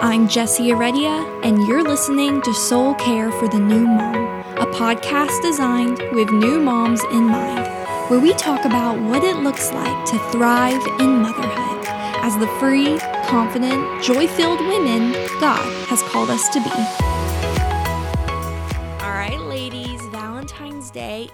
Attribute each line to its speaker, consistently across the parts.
Speaker 1: I'm Jessie Heredia, and you're listening to Soul Care for the New Mom, a podcast designed with new moms in mind, where we talk about what it looks like to thrive in motherhood as the free, confident, joy filled women God has called us to be.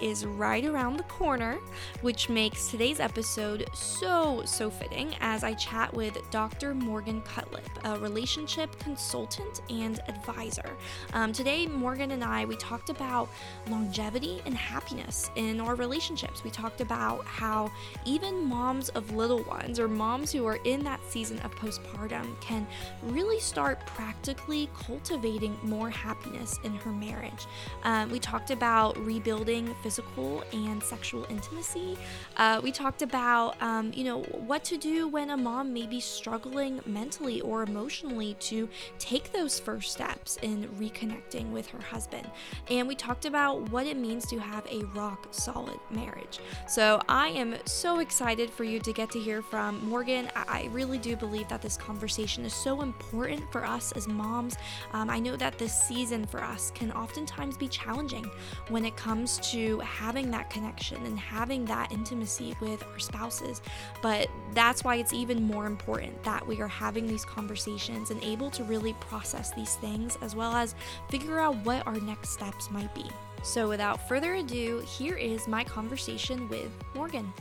Speaker 1: Is right around the corner, which makes today's episode so, so fitting as I chat with Dr. Morgan Cutlip, a relationship consultant and advisor. Um, today, Morgan and I, we talked about longevity and happiness in our relationships. We talked about how even moms of little ones or moms who are in that season of postpartum can really start practically cultivating more happiness in her marriage. Um, we talked about rebuilding physical and sexual intimacy. Uh, we talked about, um, you know, what to do when a mom may be struggling mentally or emotionally to take those first steps in reconnecting with her husband. And we talked about what it means to have a rock solid marriage. So I am so excited for you to get to hear from Morgan. I really do believe that this conversation is so important for us as moms. Um, I know that this season for us can oftentimes be challenging when it comes to having that connection and having that intimacy with our spouses. But that's why it's even more important that we are having these conversations and able to really process these things as well as figure out what our next steps might be. So, without further ado, here is my conversation with Morgan.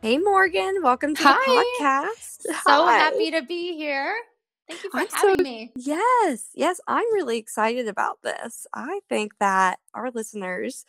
Speaker 1: Hey, Morgan, welcome to Hi. the podcast.
Speaker 2: So Hi. happy to be here. Thank you for I'm having so, me.
Speaker 1: Yes, yes, I'm really excited about this. I think that our listeners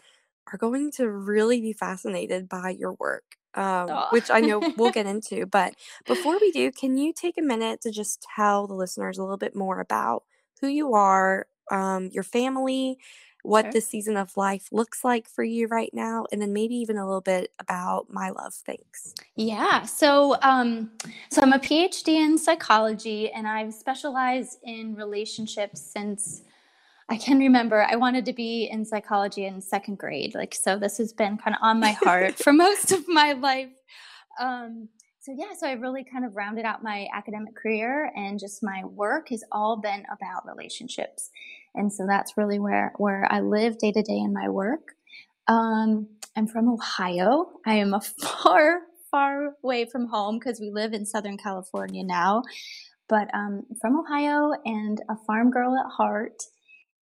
Speaker 1: are going to really be fascinated by your work, um, oh. which I know we'll get into. But before we do, can you take a minute to just tell the listeners a little bit more about who you are, um, your family, what sure. this season of life looks like for you right now, and then maybe even a little bit about my love. Thinks.
Speaker 2: Yeah. So, um, so I'm a PhD in psychology, and I've specialized in relationships since I can remember. I wanted to be in psychology in second grade, like so. This has been kind of on my heart for most of my life. Um, so yeah, so I really kind of rounded out my academic career, and just my work has all been about relationships and so that's really where where I live day to day in my work. Um, I'm from Ohio. I am a far far away from home because we live in Southern California now, but um, from Ohio and a farm girl at heart.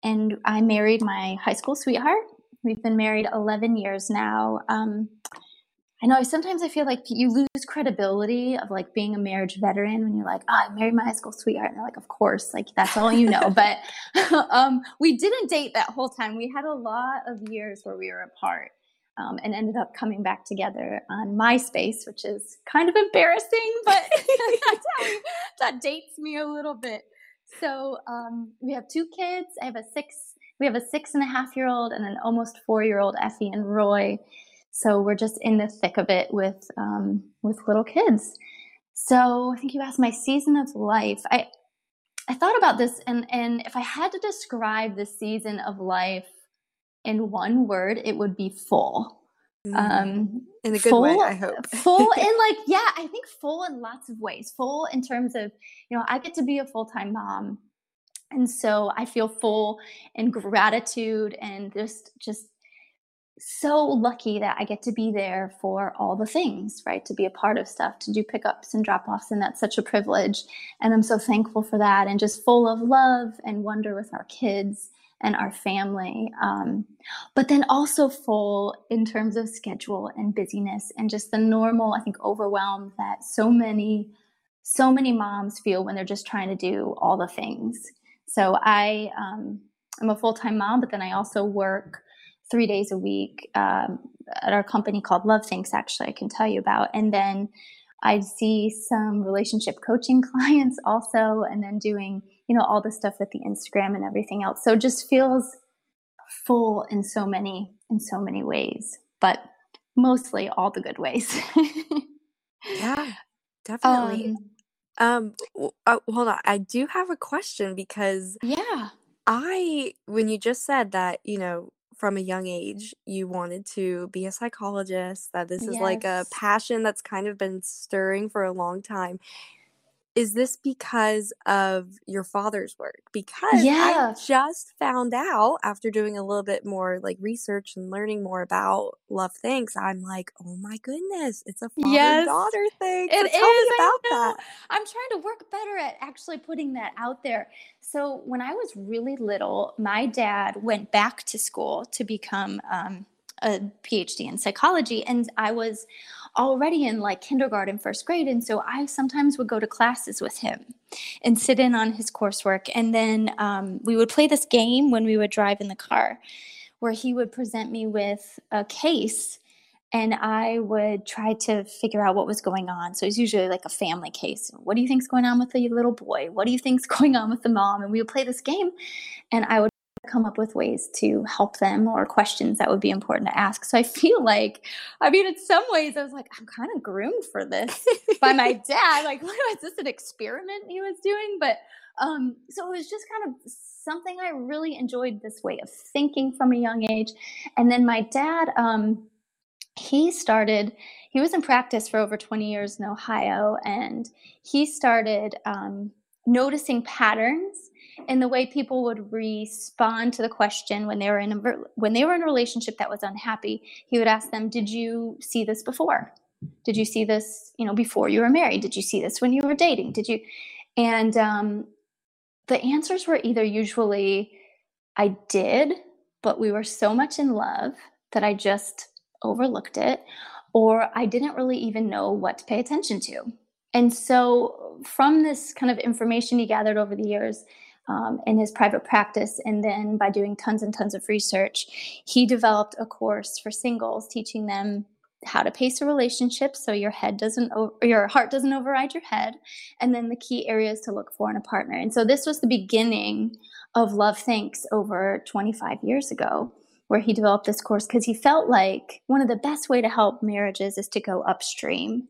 Speaker 2: And I married my high school sweetheart. We've been married 11 years now. Um, I know sometimes I feel like you lose credibility of like being a marriage veteran when you're like, oh, I married my high school sweetheart. And they're like, of course, like that's all you know. but um, we didn't date that whole time. We had a lot of years where we were apart um, and ended up coming back together on MySpace, which is kind of embarrassing, but that dates me a little bit. So um, we have two kids. I have a six, we have a six and a half year old and an almost four year old Effie and Roy. So we're just in the thick of it with um, with little kids. So I think you asked my season of life. I I thought about this, and and if I had to describe the season of life in one word, it would be full.
Speaker 1: Mm. Um, in a good full, way, I hope.
Speaker 2: full in like yeah, I think full in lots of ways. Full in terms of you know I get to be a full time mom, and so I feel full in gratitude and just just so lucky that I get to be there for all the things, right? To be a part of stuff, to do pickups and drop offs. And that's such a privilege. And I'm so thankful for that and just full of love and wonder with our kids and our family. Um, but then also full in terms of schedule and busyness and just the normal, I think, overwhelm that so many, so many moms feel when they're just trying to do all the things. So I, um, I'm a full time mom, but then I also work three days a week um, at our company called Love Thinks, actually, I can tell you about. And then I'd see some relationship coaching clients also, and then doing, you know, all the stuff with the Instagram and everything else. So it just feels full in so many, in so many ways, but mostly all the good ways.
Speaker 1: yeah, definitely. Um, um uh, hold on. I do have a question because
Speaker 2: yeah,
Speaker 1: I when you just said that, you know, from a young age you wanted to be a psychologist, that this is like a passion that's kind of been stirring for a long time.
Speaker 3: Is this because of your father's work? Because
Speaker 2: Yeah.
Speaker 3: I just found out after doing a little bit more like research and learning more about Love Thinks, I'm like, oh my goodness, it's a
Speaker 2: Yes.
Speaker 3: father-daughter thing.
Speaker 2: It
Speaker 3: So
Speaker 2: is.
Speaker 3: tell me about that.
Speaker 2: I'm trying to work better at actually putting that out there. So when I was really little, my dad went back to school to become um, a PhD in psychology, and I was already in like kindergarten, first grade, and so I sometimes would go to classes with him and sit in on his coursework, and then um, we would play this game when we would drive in the car, where he would present me with a case and I would try to figure out what was going on. So it's usually like a family case. What do you think's going on with the little boy? What do you think's going on with the mom? And we would play this game, and I would come up with ways to help them or questions that would be important to ask. So I feel like, I mean, in some ways, I was like, I'm kind of groomed for this by my dad. Like, what was this an experiment he was doing? But um, so it was just kind of something I really enjoyed this way of thinking from a young age. And then my dad, um, he started he was in practice for over 20 years in ohio and he started um, noticing patterns in the way people would respond to the question when they were in a when they were in a relationship that was unhappy he would ask them did you see this before? Did you see this you know before you were married? Did you see this when you were dating? Did you and um, the answers were either usually i did but we were so much in love that i just overlooked it, or I didn't really even know what to pay attention to. And so, from this kind of information he gathered over the years um, in his private practice, and then by doing tons and tons of research, he developed a course for singles teaching them how to pace a relationship so your head doesn't your heart doesn't override your head. And then the key areas to look for in a partner. And so this was the beginning of love thinks over 25 years ago where he developed this course because he felt like one of the best way to help marriages is to go upstream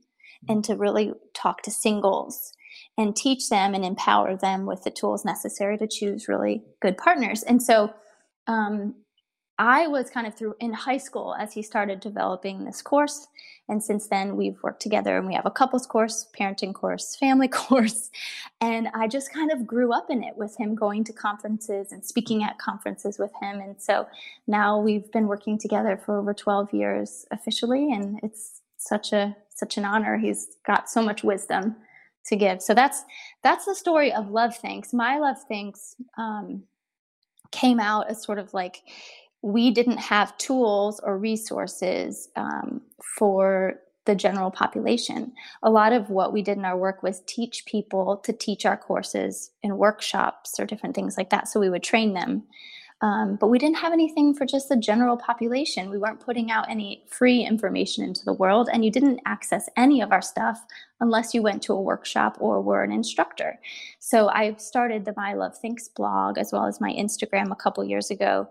Speaker 2: and to really talk to singles and teach them and empower them with the tools necessary to choose really good partners. And so um, I was kind of through in high school as he started developing this course. And since then, we've worked together and we have a couples course, parenting course, family course. And I just kind of grew up in it with him going to conferences and speaking at conferences with him. And so now we've been working together for over 12 years officially. And it's such a such an honor. He's got so much wisdom to give. So that's that's the story of Love Thinks. My Love Thinks um, came out as sort of like we didn't have tools or resources um, for the general population. A lot of what we did in our work was teach people to teach our courses in workshops or different things like that. So we would train them. Um, but we didn't have anything for just the general population. We weren't putting out any free information into the world, and you didn't access any of our stuff unless you went to a workshop or were an instructor. So I started the My Love Thinks blog as well as my Instagram a couple years ago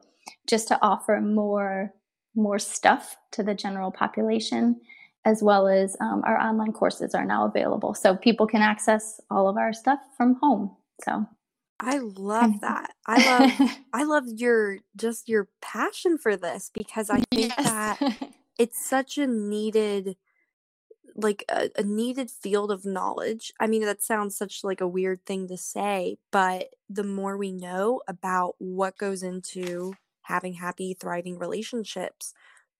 Speaker 2: just to offer more more stuff to the general population as well as um, our online courses are now available so people can access all of our stuff from home so
Speaker 3: I love that. I love I love your just your passion for this because I think that it's such a needed like a, a needed field of knowledge. I mean, that sounds such like a weird thing to say, but the more we know about what goes into having happy, thriving relationships,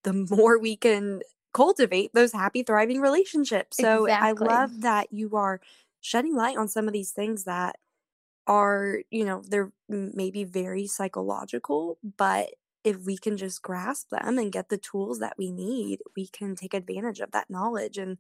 Speaker 3: the more we can cultivate those happy, thriving relationships. So I love that you are shedding light on some of these things that are, you know, they're maybe very psychological, but if we can just grasp them and get the tools that we need, we can take advantage of that knowledge and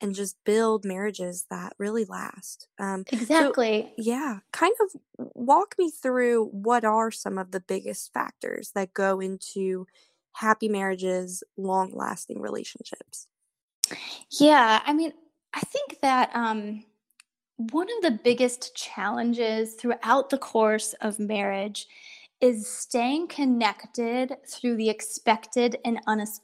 Speaker 3: and just build marriages that really last. Um, so
Speaker 2: exactly
Speaker 3: yeah, kind of walk me through what are some of the biggest factors that go into happy marriages, long lasting relationships.
Speaker 2: yeah i mean i think that um one of the biggest challenges throughout the course of marriage is staying connected through the expected and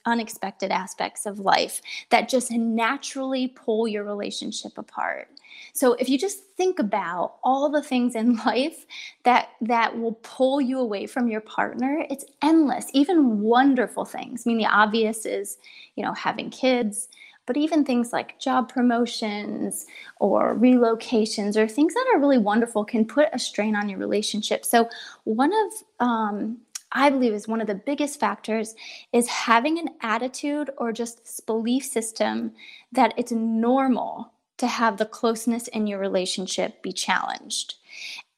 Speaker 2: unexpected aspects of life that just naturally pull your relationship apart. So if you just think about all the things in life that that will pull you away from your partner, it's endless, even wonderful things. I mean the obvious is, you know, having kids, but even things like job promotions or relocations or things that are really wonderful can put a strain on your relationship. So, one of um, I believe is one of the biggest factors is having an attitude or just this belief system that it's normal to have the closeness in your relationship be challenged.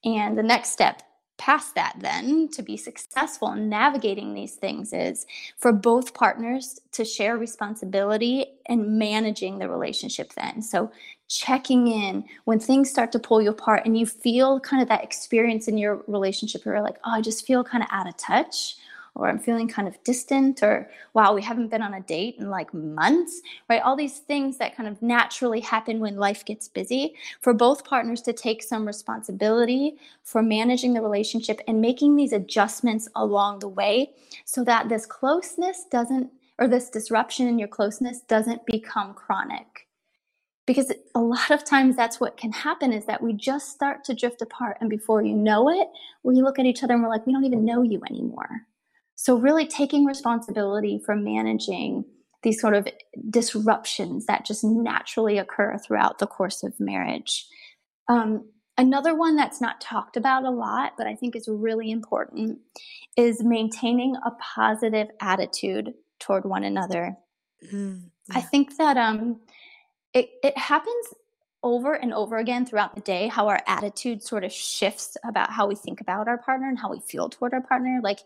Speaker 2: And the next step past that then to be successful in navigating these things is for both partners to share responsibility and managing the relationship then. So checking in when things start to pull you apart and you feel kind of that experience in your relationship where you're like oh i just feel kind of out of touch or I'm feeling kind of distant, or wow, we haven't been on a date in like months, right? All these things that kind of naturally happen when life gets busy for both partners to take some responsibility for managing the relationship and making these adjustments along the way so that this closeness doesn't, or this disruption in your closeness doesn't become chronic because a lot of times that's what can happen is that we just start to drift apart and before you know it we look at each other and we're like we don't even know you anymore so, really taking responsibility for managing these sort of disruptions that just naturally occur throughout the course of marriage. Um, another one that's not talked about a lot, but I think is really important, is maintaining a positive attitude toward one another. Mm, yeah. I think that um, it, it happens over and over again throughout the day how our attitude sort of shifts about how we think about our partner and how we feel toward our partner. Like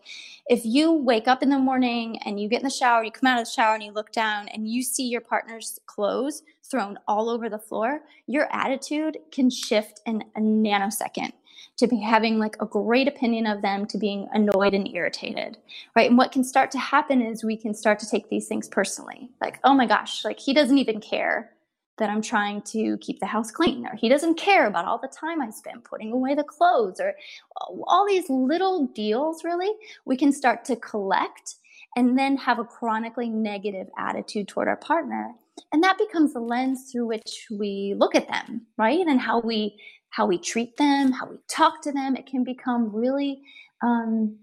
Speaker 2: if you wake up in the morning and you get in the shower, you come out of the shower and you look down and you see your partner's clothes thrown all over the floor, your attitude can shift in a nanosecond to be having like a great opinion of them to being annoyed and irritated right and what can start to happen is we can start to take these things personally like oh my gosh like he doesn't even care that I'm trying to keep the house clean, or he doesn't care about all the time I spend putting away the clothes, or all these little deals, really, we can start to collect and then have a chronically negative attitude toward our partner. And that becomes the lens through which we look at them, right? And how we how we treat them, how we talk to them. It can become really um,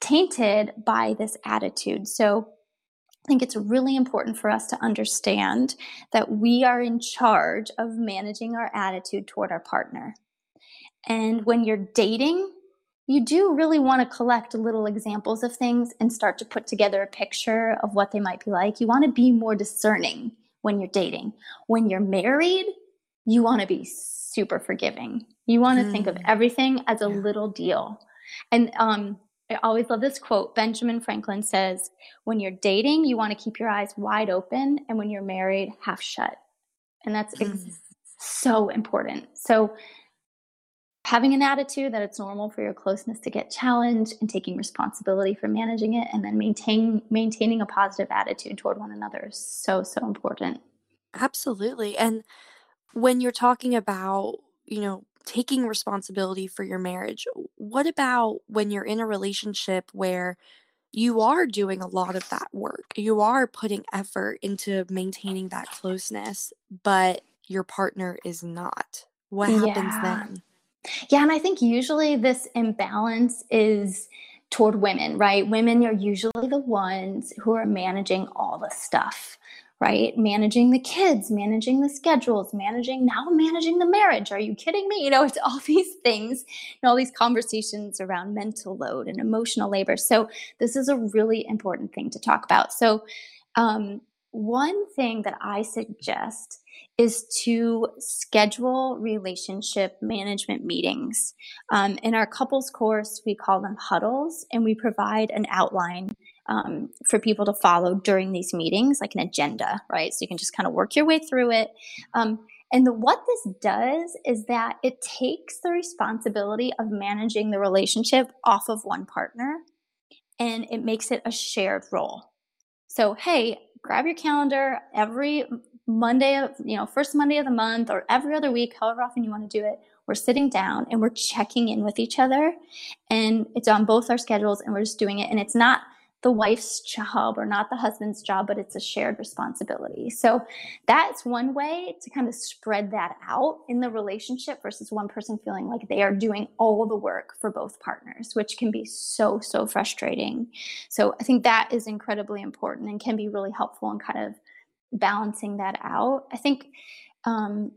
Speaker 2: tainted by this attitude. So I think it's really important for us to understand that we are in charge of managing our attitude toward our partner. And when you're dating, you do really want to collect little examples of things and start to put together a picture of what they might be like. You want to be more discerning when you're dating. When you're married, you want to be super forgiving. You want to mm. think of mm. everything as a yeah. little deal. And um, I always love this quote. Benjamin Franklin says, When you're dating, you want to keep your eyes wide open, and when you're married, half shut. And that's ex- mm. so important. So, having an attitude that it's normal for your closeness to get challenged and taking responsibility for managing it, and then maintain, maintaining a positive attitude toward one another is so, so important.
Speaker 3: Absolutely. And when you're talking about, you know, taking responsibility for your marriage. What about when you're in a relationship where you are doing a lot of that work? You are putting effort into maintaining that closeness, but your partner is not. What happens yeah. then?
Speaker 2: Yeah, and I think usually this imbalance is toward women, right? Women are usually the ones who are managing all the stuff right? Managing the kids, managing the schedules, managing now managing the marriage. Are you kidding me? You know, it's all these things and all these conversations around mental load and emotional labor. So this is a really important thing to talk about. So um, one thing that I suggest is to schedule relationship management meetings. Um, in our couples course, we call them huddles, and we provide an outline um, for people to follow during these meetings, like an agenda, right? So you can just kind of work your way through it. Um, and the, what this does is that it takes the responsibility of managing the relationship off of one partner and it makes it a shared role. So, hey, grab your calendar every Monday of, you know, first Monday of the month or every other week, however often you want to do it. We're sitting down and we're checking in with each other and it's on both our schedules and we're just doing it. And it's not the wife's job or not the husband's job, but it's a shared responsibility. So that's one way to kind of spread that out in the relationship versus one person feeling like they are doing all the work for both partners, which can be so, so frustrating. So I think that is incredibly important and can be really helpful in kind of balancing that out. I think um,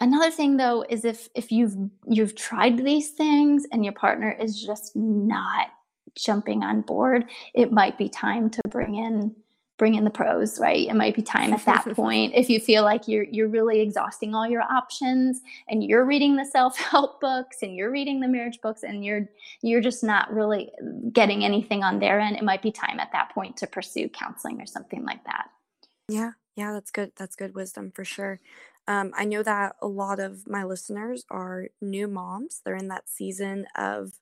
Speaker 2: another thing though is if if you've you've tried these things and your partner is just not jumping on board, it might be time to bring in bring in the pros, right? It might be time at that point if you feel like you're you're really exhausting all your options and you're reading the self-help books and you're reading the marriage books and you're you're just not really getting anything on their end, it might be time at that point to pursue counseling or something like that.
Speaker 3: Yeah, yeah, that's good. That's good wisdom for sure. Um, I know that a lot of my listeners are new moms. They're in that season of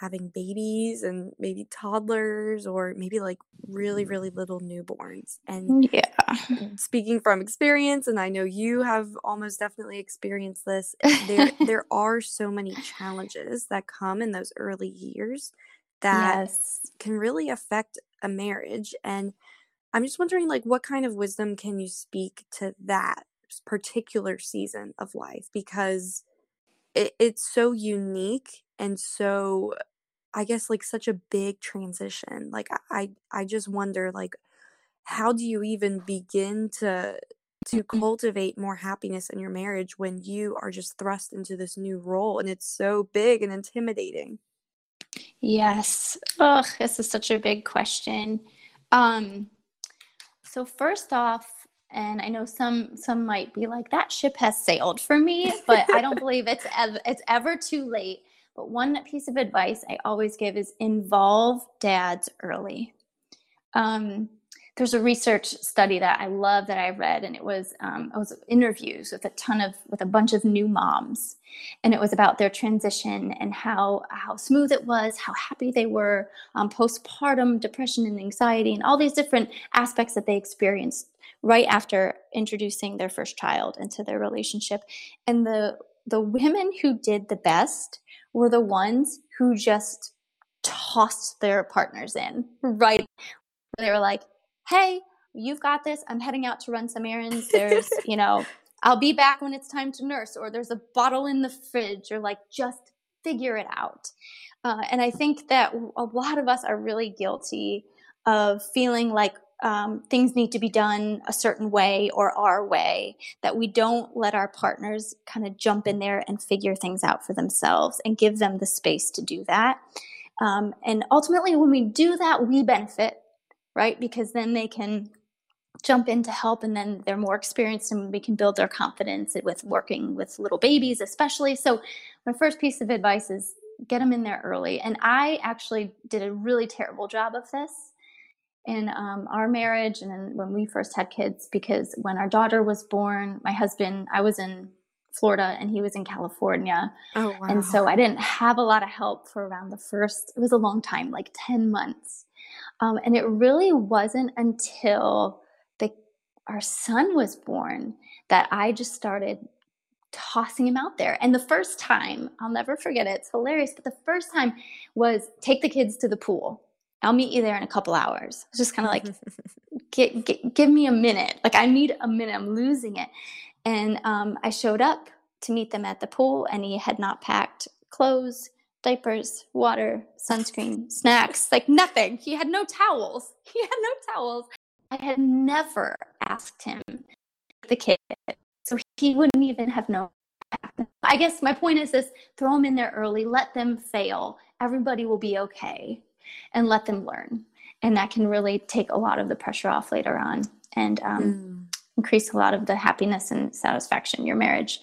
Speaker 3: having babies and maybe toddlers or maybe like really really little newborns and mm,
Speaker 2: yeah.
Speaker 3: speaking from experience and i know you have almost definitely experienced this there there are so many challenges that come in those early years that
Speaker 2: yes.
Speaker 3: can really affect a marriage and i'm just wondering like what kind of wisdom can you speak to that particular season of life? Because it, it's so unique and so I guess like such a big transition. Like I I just wonder like how do you even begin to to
Speaker 2: Mm-hmm.
Speaker 3: cultivate more happiness in your marriage when you are just thrust into this new role and it's so big and intimidating?
Speaker 2: yes ugh this is such a big question um so first off and i know some some might be like that ship has sailed for me but i don't believe it's ever it's ever too late but one piece of advice I always give is involve dads early. Um, there's a research study that I love that I read, and it was um, it was interviews with a ton of with a bunch of new moms, and it was about their transition and how how smooth it was, how happy they were, um, postpartum depression and anxiety, and all these different aspects that they experienced right after introducing their first child into their relationship, and the the women who did the best were the ones who just tossed their partners in right they were like hey you've got this. I'm heading out to run some errands. There's you know i'll be back when it's time to nurse or there's a bottle in the fridge or like just figure it out. Uh, and i think that a lot of us are really guilty of feeling like um, things need to be done a certain way or our way, that we don't let our partners kind of jump in there and figure things out for themselves and give them the space to do that. Um, and ultimately, when we do that, we benefit, right? Because then they can jump in to help and then they're more experienced and we can build their confidence with working with little babies, especially. So, my first piece of advice is get them in there early. And I actually did a really terrible job of this in um, our marriage and when we first had kids because when our daughter was born my husband i was in florida and he was in california.
Speaker 3: Oh wow.
Speaker 2: and so i didn't have a lot of help for around the first it was a long time like 10 months. Um, and it really wasn't until the our son was born that i just started tossing him out there. And the first time i'll never forget it it's hilarious but the first time was take the kids to the pool I'll meet you there in a couple hours. It's just kind of like, get, get, give me a minute. Like, I need a minute. I'm losing it. And um, I showed up to meet them at the pool, and he had not packed clothes, diapers, water, sunscreen, snacks, like nothing. He had no towels. He had no towels. I had never asked him the kid, so he wouldn't even have known. I guess my point is this throw them in there early, let them fail. Everybody will be okay and let them learn. And that can really take a lot of the pressure off later on and um,
Speaker 3: Mm.
Speaker 2: increase a lot of the happiness and satisfaction in your marriage.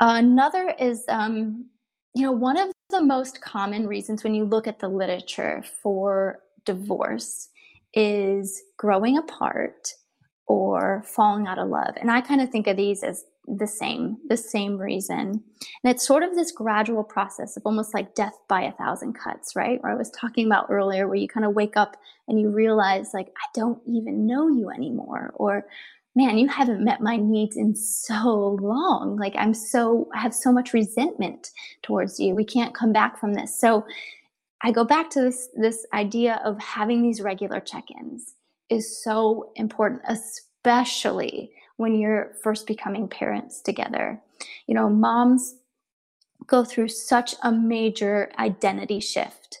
Speaker 2: Another is, um, you know, one of the most common reasons when you look at the literature for divorce is growing apart or falling out of love. And I kind of think of these as the same, the same reason. And it's sort of this gradual process of almost like death by a thousand cuts, right? Where I was talking about earlier, where you kind of wake up and you realize, like, I don't even know you anymore. Or, man, you haven't met my needs in so long. Like, I'm so, I have so much resentment towards you. We can't come back from this. So, I go back to this this idea of having these regular check-ins is so important, especially when you're first becoming parents together. You know, moms go through such a major identity shift.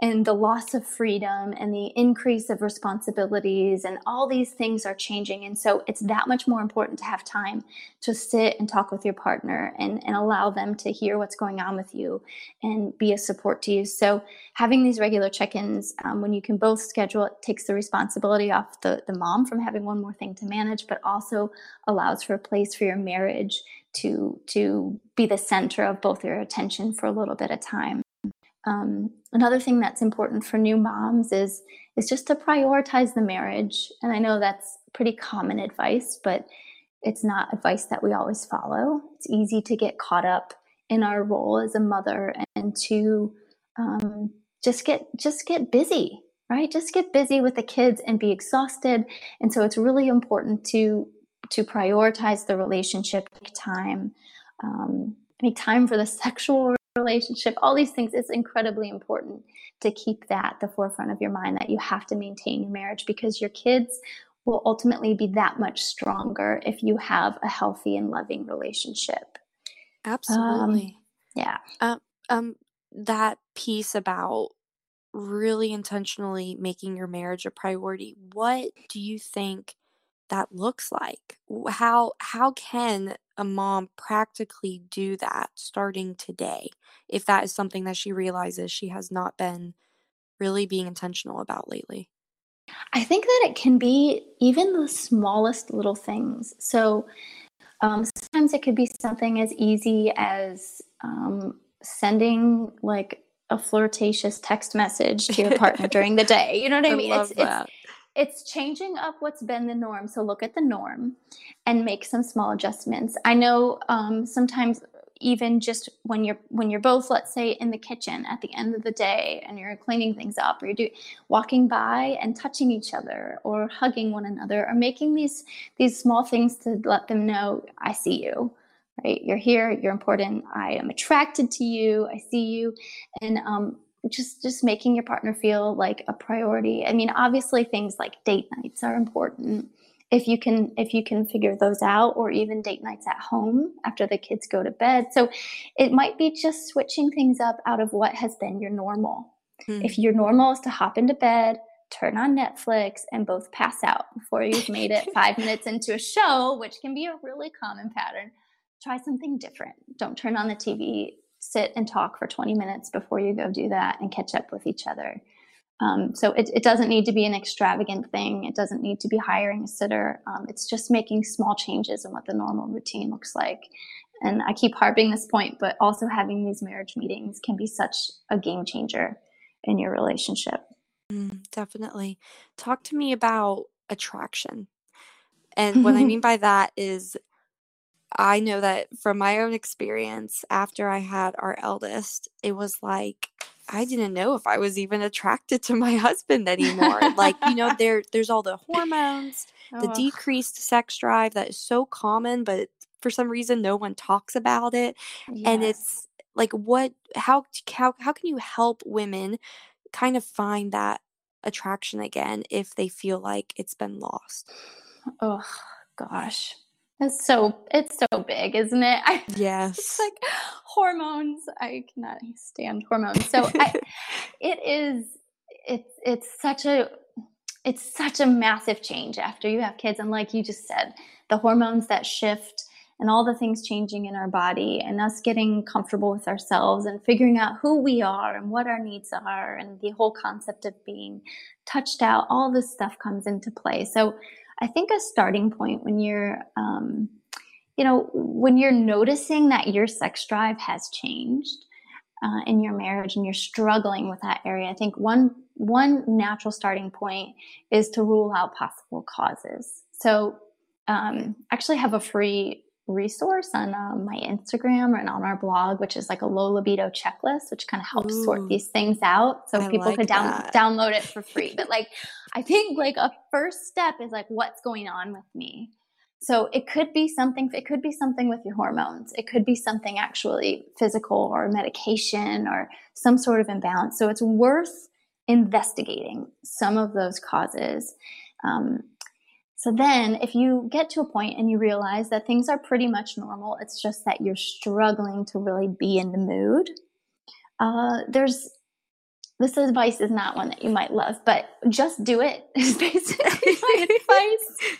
Speaker 2: And the loss of freedom and the increase of responsibilities and all these things are changing. And so it's that much more important to have time to sit and talk with your partner and, and allow them to hear what's going on with you and be a support to you. So having these regular check-ins um, when you can both schedule it takes the responsibility off the, the mom from having one more thing to manage but also allows for a place for your marriage to to be the center of both your attention for a little bit of time um, another thing that's important for new moms is is just to prioritize the marriage. And I know that's pretty common advice, but it's not advice that we always follow. It's easy to get caught up in our role as a mother and to um, just get just get busy, right? Just get busy with the kids and be exhausted. And so it's really important to to prioritize the relationship, time, um, make time for the sexual relationship, all these things, it's incredibly important to keep that at the forefront of your mind that you have to maintain your marriage because your kids will ultimately be that much stronger if you have a healthy and loving relationship.
Speaker 3: Absolutely.
Speaker 2: Um, yeah.
Speaker 3: Um, um, that piece about really intentionally making your marriage a priority. What do you think that looks like? How how can a mom practically do that starting today if that is something that she realizes she has not been really being intentional about lately?
Speaker 2: I think that it can be even the smallest little things. So um, sometimes it could be something as easy as um, sending like a flirtatious text message to your partner during the day. You know what I, I mean?
Speaker 3: It's, it's,
Speaker 2: it's changing up what's been the norm. So look at the norm and make some small adjustments. I know um, sometimes even just when you're when you're both let's say in the kitchen at the end of the day and you're cleaning things up or you're do, walking by and touching each other or hugging one another or making these these small things to let them know i see you right you're here you're important i am attracted to you i see you and um, just just making your partner feel like a priority. I mean obviously things like date nights are important. If you can if you can figure those out or even date nights at home after the kids go to bed. So it might be just switching things up out of what has been your normal. Hmm. if your normal is to hop into bed turn on netflix and both pass out before you've made it five minutes into a show which can be a really common pattern try something different. Don't turn on the tv sit and talk for 20 minutes before you go do that and catch up with each other. Um, so it, it, doesn't need to be an extravagant thing. It doesn't need to be hiring a sitter. Um, it's just making small changes in what the normal routine looks like. And I keep harping this point, but also having these marriage meetings can be such a game changer in your relationship.
Speaker 3: Mm, definitely. Talk to me about attraction. And what I mean by that is I know that from my own experience after I had our eldest, it was like I didn't know if I was even attracted to my husband anymore. like, you know, there there's all the hormones, oh. the decreased sex drive that is so common, but for some reason no one talks about it. Yes. And it's like what how how how can you help women kind of find that attraction again if they feel like it's been lost?
Speaker 2: Oh gosh. It's so it's so big, isn't it? I,
Speaker 3: yes.
Speaker 2: It's like hormones. I cannot stand hormones. So I, it is. It's it's such a it's such a massive change after you have kids, and like you just said, the hormones that shift and all the things changing in our body, and us getting comfortable with ourselves and figuring out who we are and what our needs are, and the whole concept of being touched out. All this stuff comes into play. So I think a starting point when you're, um, you know, when you're noticing that your sex drive has changed uh, in your marriage and you're struggling with that area, I think one one natural starting point is to rule out possible causes. So, um, actually, have a free resource on um, my Instagram and on our blog, which is like a low libido checklist, which kind of helps Ooh, sort these things out. So I people like could down, download it for free. but like, I think like a first step is like, what's going on with me? So it could be something, it could be something with your hormones. It could be something actually physical or medication or some sort of imbalance. So it's worth investigating some of those causes. Um, so then, if you get to a point and you realize that things are pretty much normal, it's just that you're struggling to really be in the mood, uh, there's this advice is not one that you might love, but just do it is basically my advice.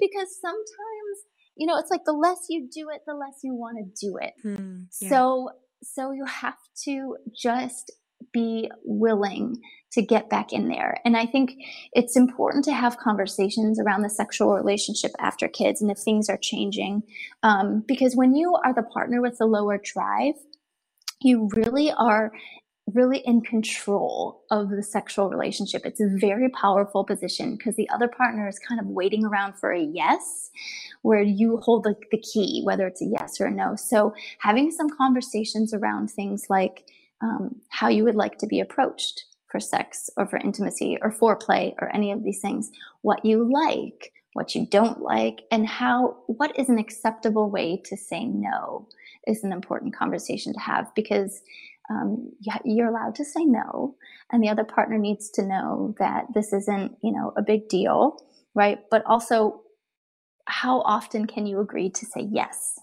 Speaker 2: Because sometimes, you know, it's like the less you do it, the less you want to do it. Mm, yeah. So, so you have to just be willing to get back in there. And I think it's important to have conversations around the sexual relationship after kids and if things are changing. Um, because when you are the partner with the lower drive, you really are really in control of the sexual relationship. It's a very powerful position because the other partner is kind of waiting around for a yes, where you hold the, the key, whether it's a yes or a no. So having some conversations around things like um, how you would like to be approached for sex or for intimacy or foreplay or any of these things, what you like, what you don't like, and how, what is an acceptable way to say no is an important conversation to have because um, you're allowed to say no, and the other partner needs to know that this isn't, you know, a big deal, right? But also, how often can you agree to say yes,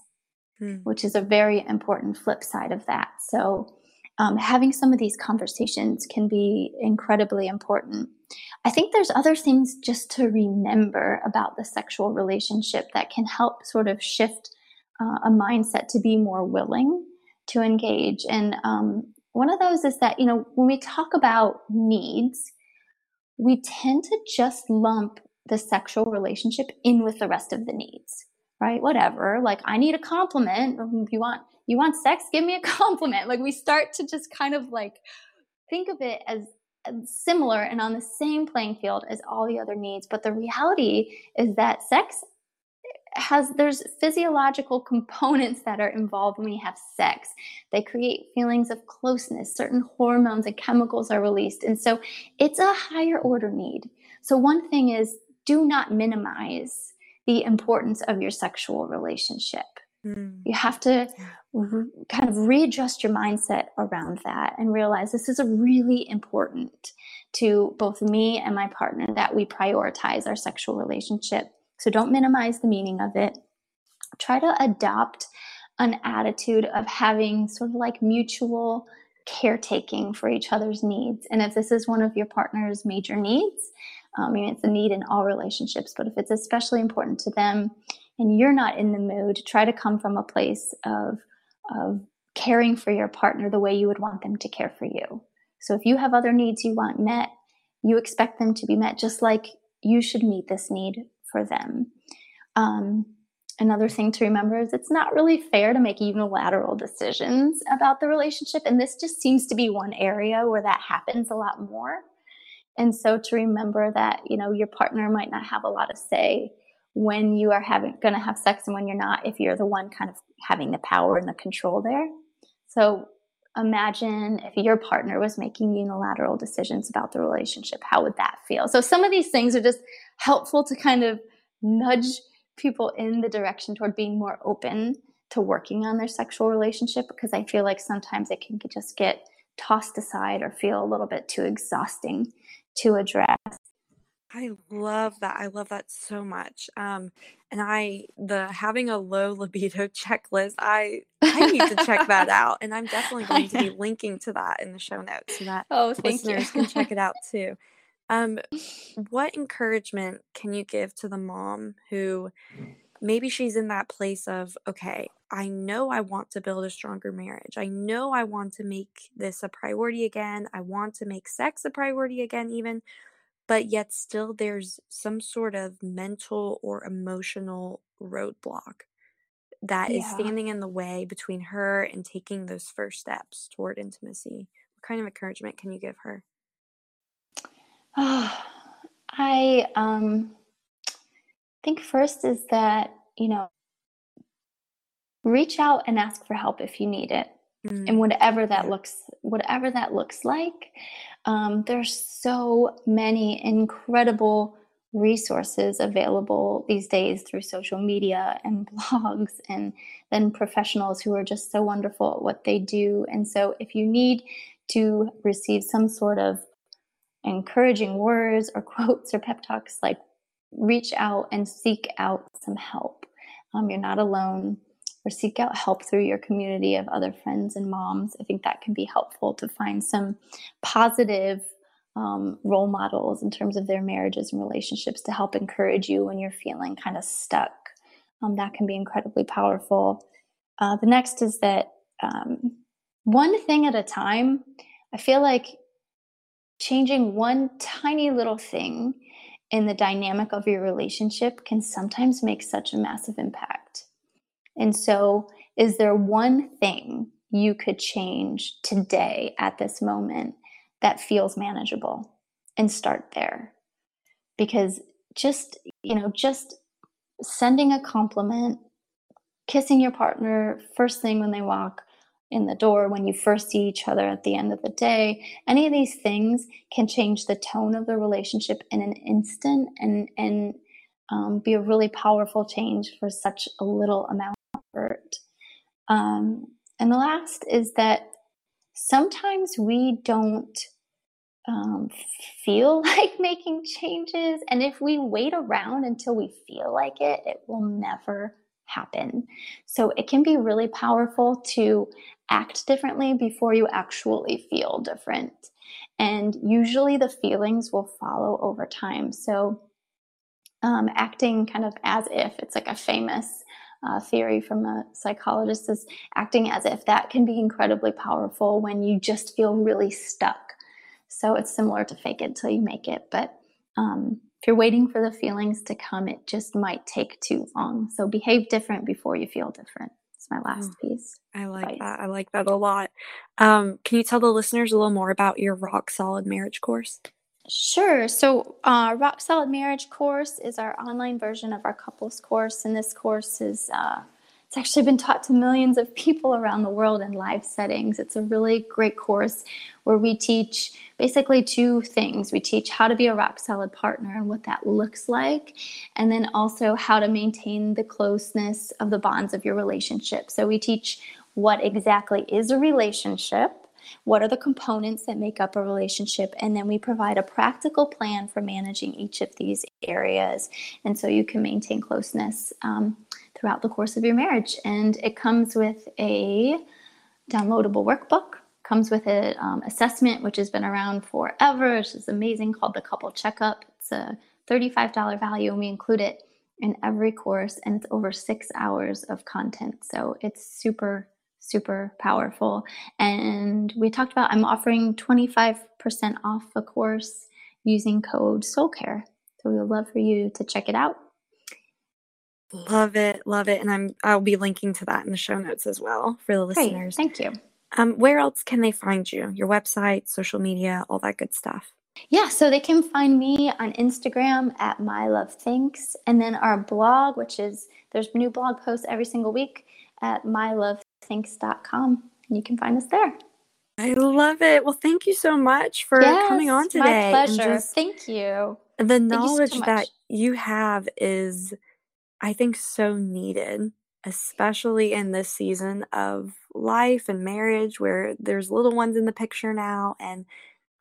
Speaker 2: hmm. which is a very important flip side of that. So, um, having some of these conversations can be incredibly important. I think there's other things just to remember about the sexual relationship that can help sort of shift uh, a mindset to be more willing to engage. And um, one of those is that, you know, when we talk about needs, we tend to just lump the sexual relationship in with the rest of the needs, right? Whatever. Like, I need a compliment. You want, you want sex? Give me a compliment. Like, we start to just kind of like think of it as similar and on the same playing field as all the other needs. But the reality is that sex has there's physiological components that are involved when we have sex. They create feelings of closeness certain hormones and chemicals are released and so it's a higher order need. So one thing is do not minimize the importance of your sexual relationship. Mm. you have to re- kind of readjust your mindset around that and realize this is a really important to both me and my partner that we prioritize our sexual relationship so don't minimize the meaning of it. Try to adopt an attitude of having sort of like mutual caretaking for each other's needs. And if this is one of your partner's major needs, um, I mean, it's a need in all relationships, but if it's especially important to them and you're not in the mood, try to come from a place of, of caring for your partner the way you would want them to care for you. So if you have other needs you want met, you expect them to be met just like you should meet this need for them. Um, another thing to remember is it's not really fair to make unilateral decisions about the relationship. And this just seems to be one area where that happens a lot more. And so to remember that, you know, your partner might not have a lot of say when you are having going to have sex and when you're not if you're the one kind of having the power and the control there. So imagine if your partner was making unilateral decisions about the relationship how would that feel? So some of these things are just helpful to kind of nudge people in the direction toward being more open to working on their sexual relationship because i feel like sometimes it can just get tossed aside or feel a little bit too exhausting to address
Speaker 3: I love that. I love that so much. Um, and I the having a low libido checklist. I I need to check that out, and I'm definitely going to be linking to that in the show notes so that
Speaker 2: oh,
Speaker 3: listeners
Speaker 2: you.
Speaker 3: can check it out too. Um, what encouragement can you give to the mom who maybe she's in that place of okay, I know I want to build a stronger marriage. I know I want to make this a priority again. I want to make sex a priority again, even but yet still there's some sort of mental or emotional roadblock that is
Speaker 2: Yeah.
Speaker 3: standing in the way between her and taking those first steps toward intimacy. What kind of encouragement can you give her?
Speaker 2: I um, think first is that, you know, reach out and ask for help if you need it. And mm. whatever that looks whatever that looks like. Um, there's so many incredible resources available these days through social media and blogs and then professionals who are just so wonderful at what they do. And so if you need to receive some sort of encouraging words or quotes or pep talks, like reach out and seek out some help. Um, you're not alone. Or seek out help through your community of other friends and moms. I think that can be helpful to find some positive um, role models in terms of their marriages and relationships to help encourage you when you're feeling kind of stuck. Um, that can be incredibly powerful. Uh, the next is that um, one thing at a time, I feel like changing one tiny little thing in the dynamic of your relationship can sometimes make such a massive impact. And so, is there one thing you could change today at this moment that feels manageable? And start there. Because just, you know, just sending a compliment, kissing your partner first thing when they walk in the door, when you first see each other at the end of the day, any of these things can change the tone of the relationship in an instant and, and um, be a really powerful change for such a little amount effort. Um, and the last is that sometimes we don't um, feel like making changes. And if we wait around until we feel like it, it will never happen. So it can be really powerful to act differently before you actually feel different. And usually the feelings will follow over time. So um, acting kind of as if it's like a famous uh, theory from a psychologist is acting as if that can be incredibly powerful when you just feel really stuck. So it's similar to fake it till you make it. But um, if you're waiting for the feelings to come, it just might take too long. So behave different before you feel different. It's my last oh, piece.
Speaker 3: I like advice. that. I like that a lot. Um, can you tell the listeners a little more about your Rock Solid Marriage course?
Speaker 2: Sure. So, uh, Rock Solid Marriage course is our online version of our couples course, and this course is uh, it's actually been taught to millions of people around the world in live settings. It's a really great course where we teach basically two things. We teach how to be a rock solid partner and what that looks like, and then also how to maintain the closeness of the bonds of your relationship. So, we teach what exactly is a relationship what are the components that make up a relationship? And then we provide a practical plan for managing each of these areas. And so you can maintain closeness um, throughout the course of your marriage. And it comes with a downloadable workbook comes with an um, assessment which has been around forever which is amazing called the couple checkup it's a $35 value and we include it in every course and it's over six hours of content so it's super super powerful. And we talked about I'm offering 25% off a course using code SoulCare. So we would love for you to check it out.
Speaker 3: Love it, love it, and I'm I'll be linking to that in the show notes as well for the listeners.
Speaker 2: Great, thank you.
Speaker 3: Um, where else can they find you? Your website, social media, all that good stuff.
Speaker 2: Yeah, so they can find me on Instagram at My Love Thinks, and then our blog, which is there's new blog posts every single week at My Love thinks.com. And you can find us there.
Speaker 3: I love it. Well, thank you so much for yes, coming on today.
Speaker 2: My pleasure. Thank you.
Speaker 3: The knowledge you so that you have is, I think, so needed, especially in this season of life and marriage where there's little ones in the picture now. And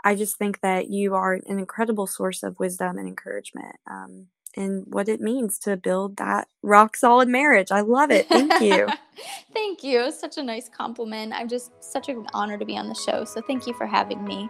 Speaker 3: I just think that you are an incredible source of wisdom and encouragement. Um, and what it means to build that rock solid marriage. I love it. Thank you.
Speaker 2: thank you. Such a nice compliment. I'm just such an honor to be on the show. So thank you for having me.